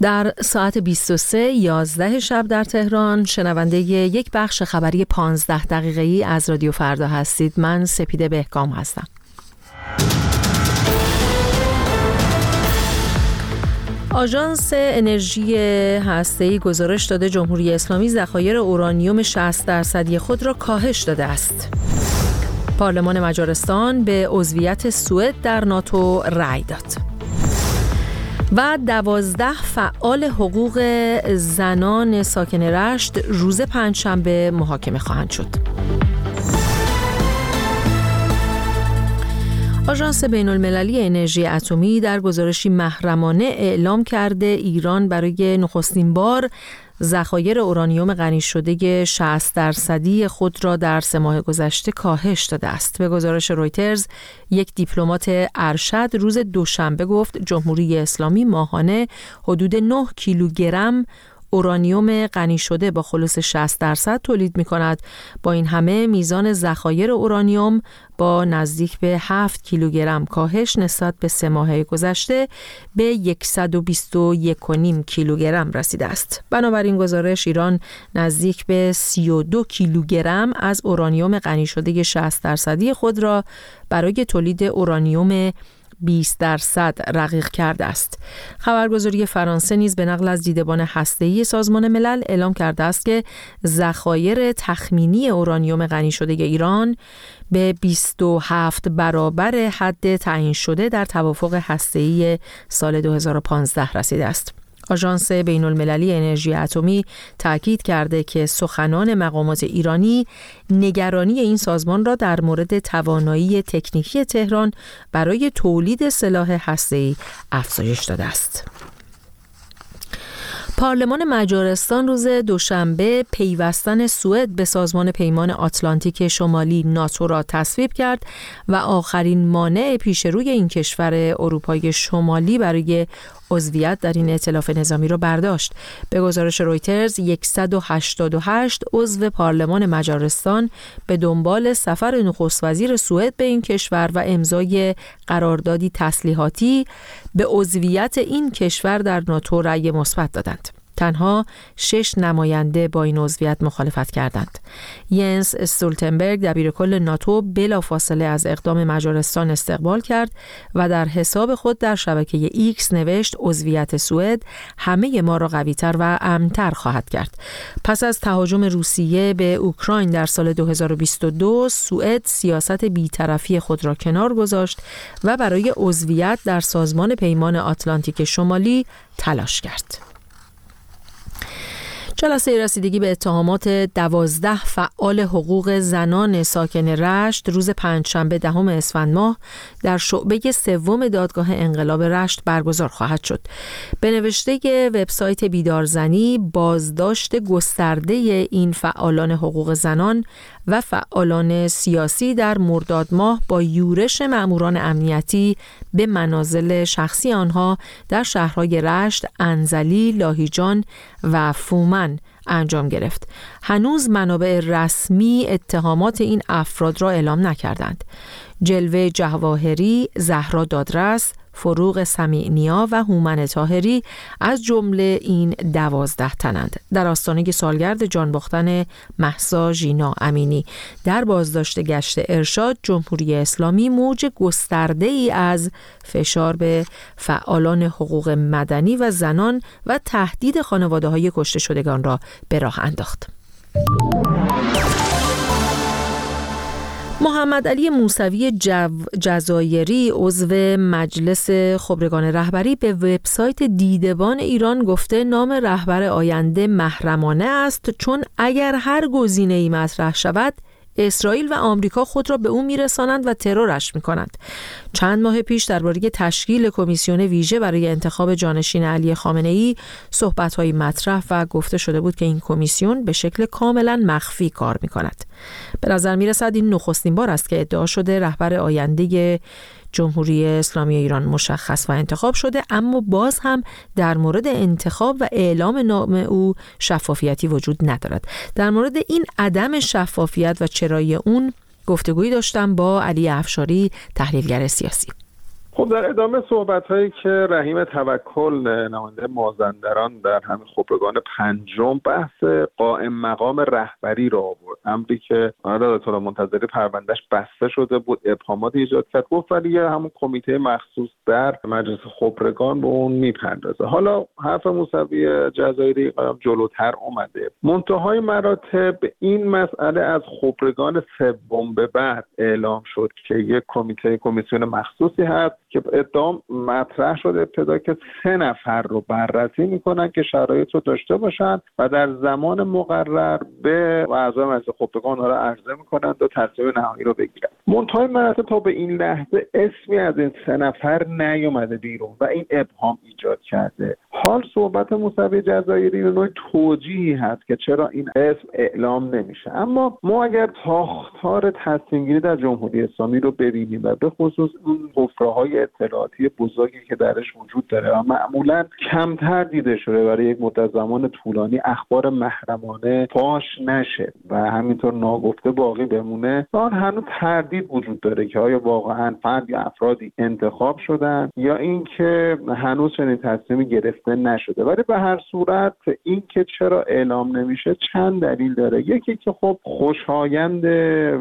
در ساعت 23 11 شب در تهران شنونده یک بخش خبری 15 دقیقه ای از رادیو فردا هستید من سپیده بهکام هستم آژانس انرژی هسته‌ای گزارش داده جمهوری اسلامی ذخایر اورانیوم 60 درصدی خود را کاهش داده است. پارلمان مجارستان به عضویت سوئد در ناتو رأی داد. و دوازده فعال حقوق زنان ساکن رشت روز پنجشنبه محاکمه خواهند شد. آژانس بین المللی انرژی اتمی در گزارشی محرمانه اعلام کرده ایران برای نخستین بار ذخایر اورانیوم غنی شده 60 درصدی خود را در سه ماه گذشته کاهش داده است. به گزارش رویترز یک دیپلمات ارشد روز دوشنبه گفت جمهوری اسلامی ماهانه حدود 9 کیلوگرم اورانیوم غنی شده با خلوص 60 درصد تولید می کند. با این همه میزان ذخایر اورانیوم با نزدیک به 7 کیلوگرم کاهش نسبت به سه ماه گذشته به 121.5 کیلوگرم رسیده است. بنابراین گزارش ایران نزدیک به 32 کیلوگرم از اورانیوم غنی شده 60 درصدی خود را برای تولید اورانیوم 20 درصد رقیق کرده است. خبرگزاری فرانسه نیز به نقل از دیدبان هسته‌ای سازمان ملل اعلام کرده است که ذخایر تخمینی اورانیوم غنی شده ایران به 27 برابر حد تعیین شده در توافق هسته‌ای سال 2015 رسیده است. آژانس بین المللی انرژی اتمی تاکید کرده که سخنان مقامات ایرانی نگرانی این سازمان را در مورد توانایی تکنیکی تهران برای تولید سلاح هسته‌ای افزایش داده است. پارلمان مجارستان روز دوشنبه پیوستن سوئد به سازمان پیمان آتلانتیک شمالی ناتو را تصویب کرد و آخرین مانع پیش روی این کشور اروپای شمالی برای عضویت در این ائتلاف نظامی را برداشت. به گزارش رویترز 188 عضو پارلمان مجارستان به دنبال سفر نخست وزیر سوئد به این کشور و امضای قراردادی تسلیحاتی به عضویت این کشور در ناتو رأی مثبت دادند. تنها شش نماینده با این عضویت مخالفت کردند. ینس استولتنبرگ دبیرکل ناتو بلافاصله از اقدام مجارستان استقبال کرد و در حساب خود در شبکه ایکس نوشت عضویت سوئد همه ما را قویتر و امنتر خواهد کرد. پس از تهاجم روسیه به اوکراین در سال 2022 سوئد سیاست بیطرفی خود را کنار گذاشت و برای عضویت در سازمان پیمان آتلانتیک شمالی تلاش کرد. جلسه رسیدگی به اتهامات دوازده فعال حقوق زنان ساکن رشت روز پنجشنبه دهم اسفند ماه در شعبه سوم دادگاه انقلاب رشت برگزار خواهد شد. به نوشته وبسایت بیدارزنی بازداشت گسترده این فعالان حقوق زنان و فعالان سیاسی در مرداد ماه با یورش ماموران امنیتی به منازل شخصی آنها در شهرهای رشت، انزلی، لاهیجان و فومن انجام گرفت. هنوز منابع رسمی اتهامات این افراد را اعلام نکردند. جلوه جواهری، زهرا دادرس، فروغ سمیعنیا و هومن تاهری از جمله این دوازده تنند در آستانه سالگرد جان باختن محسا ژینا امینی در بازداشت گشت ارشاد جمهوری اسلامی موج گسترده ای از فشار به فعالان حقوق مدنی و زنان و تهدید خانواده های کشته شدگان را به راه انداخت. محمد علی موسوی جزایری عضو مجلس خبرگان رهبری به وبسایت دیدبان ایران گفته نام رهبر آینده محرمانه است چون اگر هر گزینه ای مطرح شود اسرائیل و آمریکا خود را به او میرسانند و ترورش می‌کنند چند ماه پیش درباره تشکیل کمیسیون ویژه برای انتخاب جانشین علی خامنه ای صحبت مطرح و گفته شده بود که این کمیسیون به شکل کاملا مخفی کار می کند. به نظر می رسد این نخستین بار است که ادعا شده رهبر آینده جمهوری اسلامی ایران مشخص و انتخاب شده اما باز هم در مورد انتخاب و اعلام نام او شفافیتی وجود ندارد. در مورد این عدم شفافیت و چرایی اون گفتگویی داشتم با علی افشاری تحلیلگر سیاسی. خب در ادامه صحبت هایی که رحیم توکل نماینده مازندران در همین خبرگان پنجم بحث قائم مقام رهبری را آورد. امری که آیت منتظری پروندهش بسته شده بود ابهامات ایجاد کرد. گفت ولی همون کمیته مخصوص در مجلس خبرگان به اون می‌پردازه. حالا حرف موسوی جزایری جلوتر اومده. منتهای مراتب این مسئله از خبرگان سوم به بعد اعلام شد که یک کمیته کمیسیون مخصوصی هست. که ادام مطرح شد ابتدا که سه نفر رو بررسی می‌کنن که شرایط رو داشته باشن و در زمان مقرر به اعضای مجلس خبرگان را عرضه می‌کنند و تصمیم نهایی رو بگیرن. منتهای مراتب تا به این لحظه اسمی از این سه نفر نیومده بیرون و این ابهام ایجاد کرده. حال صحبت موسوی جزایری نوع توجیهی هست که چرا این اسم اعلام نمیشه. اما ما اگر تاختار تصمیم گیری در جمهوری اسلامی رو ببینیم و به خصوص اون حفره های اطلاعاتی بزرگی که درش وجود داره و معمولا کمتر دیده شده برای یک مدت زمان طولانی اخبار محرمانه پاش نشه و همینطور ناگفته باقی بمونه آن هنوز تردید وجود داره که آیا واقعا فرد یا افرادی انتخاب شدن یا اینکه هنوز چنین تصمیمی گرفته نشده. ولی به هر صورت اینکه چرا اعلام نمیشه چند دلیل داره. یکی که خب خوشایند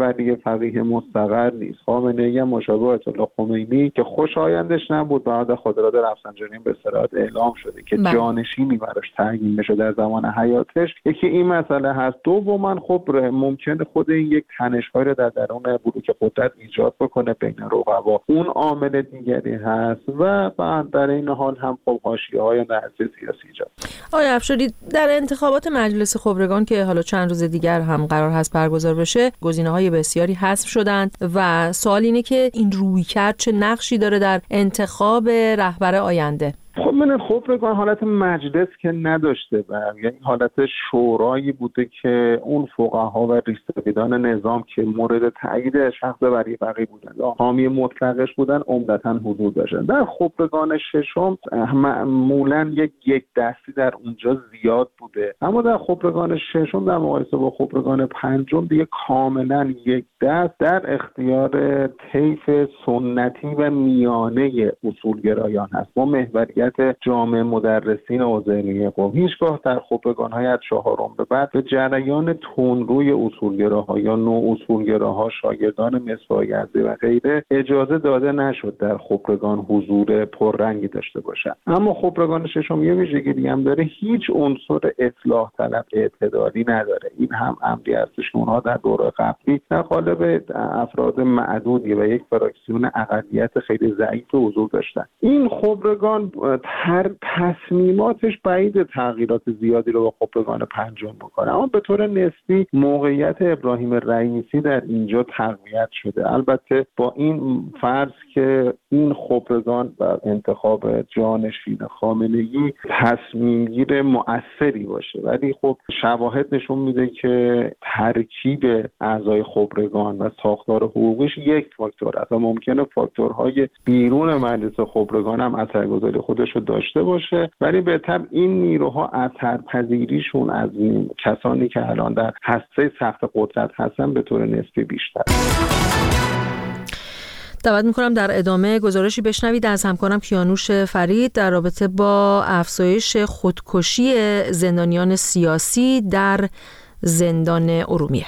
ولی فقیه مستقر نیست. خامنه ای مشابه آیت الله خمینی که خوشایندش نبود بعد خودراد رفسنجانی به صراحت اعلام شده که بله. جانشینی براش تعیین بشه در زمان حیاتش. یکی این مسئله هست. دوما خب ممکن خود این یک تنشهایی رو در درون بلوک قدرت ایجاد بکنه بین رقبا. اون عامل دیگری هست و بعد در این حال هم خب حاشیه های سیاسی ایجاد آیا افشاری در انتخابات مجلس خبرگان که حالا چند روز دیگر هم قرار هست برگزار بشه گزینه های بسیاری حذف شدند و سوال اینه که این روی کرد چه نقشی داره در انتخاب رهبر آینده؟ خب من خبرگان حالت مجلس که نداشته و یعنی حالت شورایی بوده که اون فقها و ریستویدان نظام که مورد تایید شخص بری بقی بودن حامی مطلقش بودن عمدتا حضور داشتن. در خبرگان ششم معمولا یک یک دستی در اونجا زیاد بوده. اما در خبرگان ششم در مقایسه با خبرگان پنجم دیگه کاملا یک دست در اختیار طیف سنتی و میانه اصولگرایان هست. با محوریت جامعه مدرسین حوزه علمی قوم. هیچگاه در های از چهارم به بعد به جریان تونروی اصولگراها یا نوع اصولگراها شاگردان مصباح و غیره اجازه داده نشد در خبرگان حضور پررنگی داشته باشد اما خبرگان ششم یه ویژگی دیگه هم داره هیچ عنصر اصلاح طلب اعتدالی نداره. این هم امری هستش که اونها در دوره قبلی در قالب افراد معدودی و یک فراکسیون اقلیت خیلی ضعیف حضور داشتن. این خبرگان هر تصمیماتش بعید تغییرات زیادی رو با خبرگان پنجم بکنه. اما به طور نسبی موقعیت ابراهیم رئیسی در اینجا تقویت شده. البته با این فرض که این خبرگان و انتخاب جانشین خامنه ای تصمیم گیر مؤثری باشه. ولی خب شواهد نشون میده که ترکیب اعضای خبرگان و ساختار حقوقیش یک فاکتور است و ممکنه فاکتورهای بیرون مجلس خبرگان هم اثرگذاری خودش رو داشته باشه. ولی به طب این نیروها اثرپذیریشون از این کسانی که الان در هسته سخت قدرت هستن به طور نسبی بیشتر. دعوت می‌کنم در ادامه گزارشی بشنوید. از همکارم کیانوش فرید در رابطه با افزایش خودکشی زندانیان سیاسی در زندان ارومیه.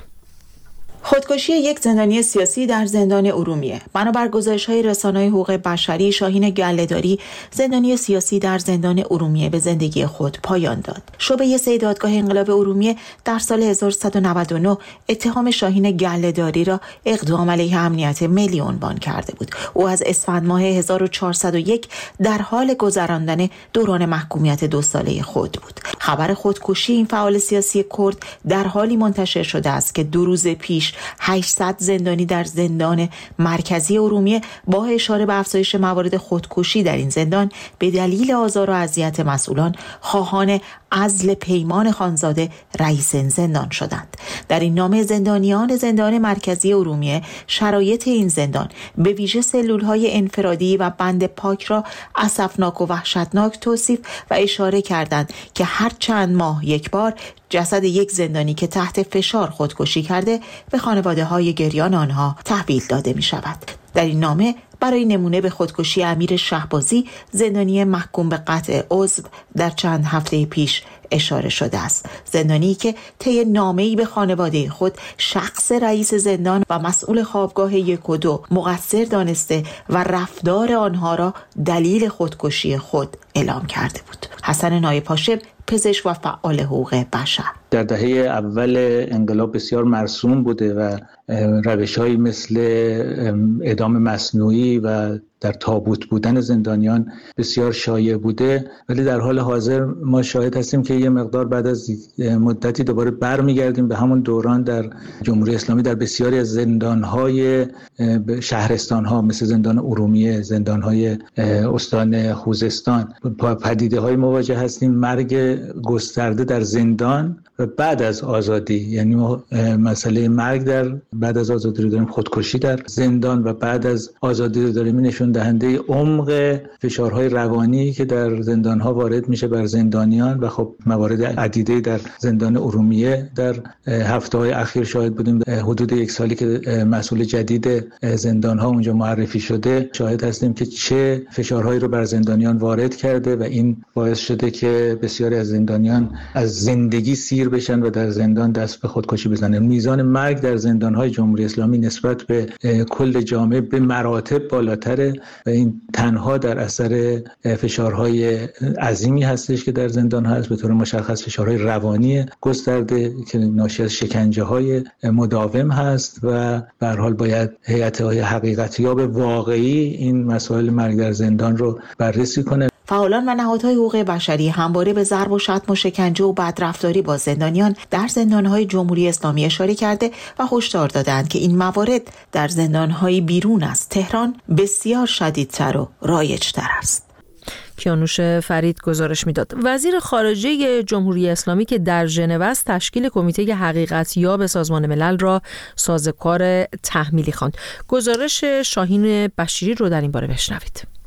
خودکشی یک زندانی سیاسی در زندان ارومیه. بنابر گزارش های رسانه حقوق بشری شاهین گلهداری زندانی سیاسی در زندان ارومیه به زندگی خود پایان داد. شعبه سه دادگاه انقلاب ارومیه در سال 1199 اتهام شاهین گلهداری را اقدام علیه امنیت ملی عنوان کرده بود. او از اسفند ماه 1401 در حال گذراندن دوران محکومیت دو ساله خود بود. خبر خودکشی این فعال سیاسی کرد در حالی منتشر شده است که دو روز پیش 800 زندانی در زندان مرکزی ارومیه با اشاره به افزایش موارد خودکشی در این زندان به دلیل آزار و اذیت مسئولان خواهان ازل پیمان خانزاده رئیس زندان شدند در این نامه زندانیان زندان مرکزی ارومیه شرایط این زندان به ویژه سلول های انفرادی و بند پاک را اسفناک و وحشتناک توصیف و اشاره کردند که هر چند ماه یک بار جسد یک زندانی که تحت فشار خودکشی کرده به خانواده های گریان آنها تحویل داده می شود. در این نامه برای نمونه به خودکشی امیر شهبازی زندانی محکوم به قطع عضو در چند هفته پیش اشاره شده است. زندانی که طی نامه‌ای به خانواده خود شخص رئیس زندان و مسئول خوابگاه یک و دو مقصر دانسته و رفتار آنها را دلیل خودکشی خود اعلام کرده بود. حسن نایب پزشک و فعال حقوق بشر. در دهه اول انقلاب بسیار مرسوم بوده و روش مثل اعدام مصنوعی و در تابوت بودن زندانیان بسیار شایع بوده ولی در حال حاضر ما شاهد هستیم که یه مقدار بعد از مدتی دوباره برمیگردیم به همون دوران در جمهوری اسلامی در بسیاری از زندانهای شهرستان ها مثل زندان ارومیه زندانهای استان خوزستان. پدیده های مواجه هستیم مرگ گسترده در زندان و بعد از آزادی. یعنی مسئله مرگ در بعد از آزادی رو داریم خودکشی در زندان و بعد از آزادی رو داریم نشون دهنده عمق فشارهای روانی که در زندان ها وارد میشه بر زندانیان و خب موارد عدیده در زندان ارومیه در هفته های اخیر شاهد بودیم حدود یک سالی که مسئول جدید زندان ها اونجا معرفی شده شاهد هستیم که چه فشارهایی رو بر زندانیان وارد کرده و این باعث شده که بسیاری از زندانیان از زندگی سیر بشن و در زندان دست به خودکشی بزنن. میزان مرگ در زندان های جمهوری اسلامی نسبت به کل جامعه به مراتب بالاتره. و این تنها در اثر فشارهای عظیمی هستش که در زندان هست به طور مشخص فشارهای روانی گسترده که ناشی از شکنجه های مداوم هست و به حال باید هیئت های حقیقتیاب واقعی این مسائل مرگ در زندان رو بررسی کنه. فعالان و نهادهای حقوق بشری همواره به ضرب و شتم و شکنجه و بدرفتاری با زندانیان در زندانهای جمهوری اسلامی اشاره کرده و هشدار دادند که این موارد در زندانهای بیرون از تهران بسیار شدیدتر و رایجتر است. کیانوش فرید گزارش می‌داد. وزیر خارجه جمهوری اسلامی که در ژنو است تشکیل کمیته حقیقت یا به سازمان ملل را سازکار تحمیلی خواند. گزارش شاهین بشیری رو در این باره بشنوید.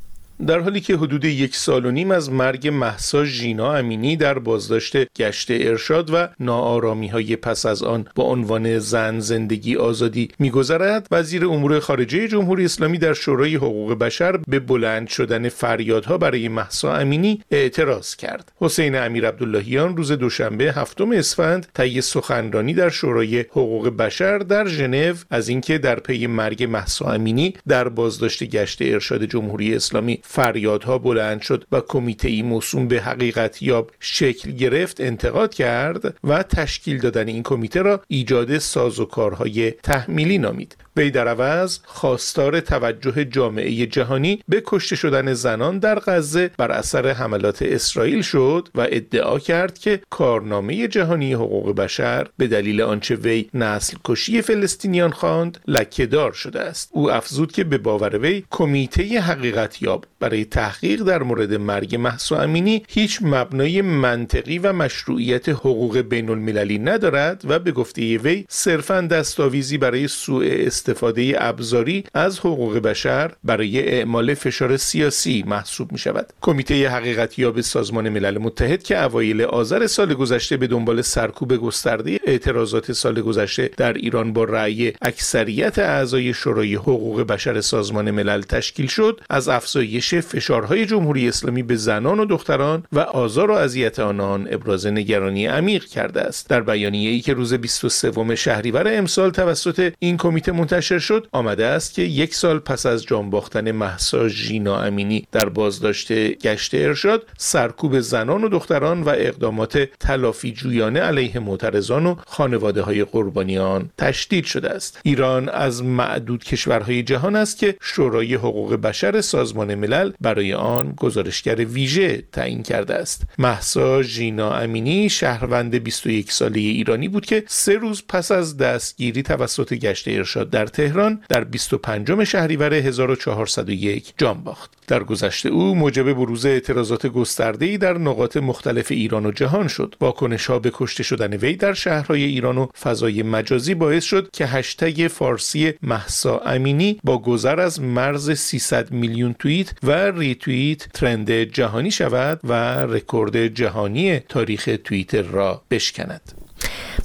در حالی که حدود یک سال و نیم از مرگ محسا ژینا امینی در بازداشت گشت ارشاد و ناآرامی های پس از آن با عنوان زن زندگی آزادی میگذرد وزیر امور خارجه جمهوری اسلامی در شورای حقوق بشر به بلند شدن فریادها برای محسا امینی اعتراض کرد. حسین امیر عبداللهیان روز دوشنبه هفتم اسفند طی سخنرانی در شورای حقوق بشر در ژنو از اینکه در پی مرگ محسا امینی در بازداشت گشت ارشاد جمهوری اسلامی فریادها بلند شد و کمیته ای موسوم به حقیقت یاب شکل گرفت انتقاد کرد و تشکیل دادن این کمیته را ایجاد سازوکارهای تحمیلی نامید. وی در عوض خواستار توجه جامعه جهانی به کشته شدن زنان در غزه بر اثر حملات اسرائیل شد و ادعا کرد که کارنامه جهانی حقوق بشر به دلیل آنچه وی نسل کشی فلسطینیان خواند لکهدار شده است. او افزود که به باور وی کمیته حقیقت یاب. برای تحقیق در مورد مرگ محسا امینی هیچ مبنای منطقی و مشروعیت حقوق بین المللی ندارد و به گفته وی صرفا دستاویزی برای سوء استفاده ابزاری از حقوق بشر برای اعمال فشار سیاسی محسوب می شود کمیته حقیقتیاب سازمان ملل متحد که اوایل آذر سال گذشته به دنبال سرکوب گسترده اعتراضات سال گذشته در ایران با رأی اکثریت اعضای شورای حقوق بشر سازمان ملل تشکیل شد از افزایش فشارهای جمهوری اسلامی به زنان و دختران و آزار و اذیت آنان ابراز نگرانی عمیق کرده است. در بیانیه ای که روز 23 شهریور امسال توسط این کمیته منتشر شد آمده است که یک سال پس از جان باختن محسا ژینا امینی در بازداشت گشت ارشاد سرکوب زنان و دختران و اقدامات تلافی جویانه علیه معترضان و خانواده های قربانیان تشدید شده است. ایران از معدود کشورهای جهان است که شورای حقوق بشر سازمان ملل برای آن گزارشگر ویژه تعیین کرده است. محسا ژینا امینی شهروند 21 ساله ایرانی بود که سه روز پس از دستگیری توسط گشت ارشاد در تهران در 25 شهریور 1401 جان باخت. در گذشته او موجب بروز اعتراضات گسترده‌ای در نقاط مختلف ایران و جهان شد. واکنش ها به کشته شدن وی در شهرهای ایران و فضای مجازی باعث شد که هشتگ فارسی محسا امینی با گذر از مرز 300 میلیون توییت و ریتوییت ترند جهانی شود و رکورد جهانی تاریخ توییتر را بشکند.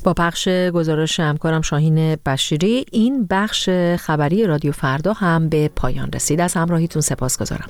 با پخش گزارش همکارم شاهین بشیری این بخش خبری رادیو فردا هم به پایان رسید. از همراهیتون سپاس گذارم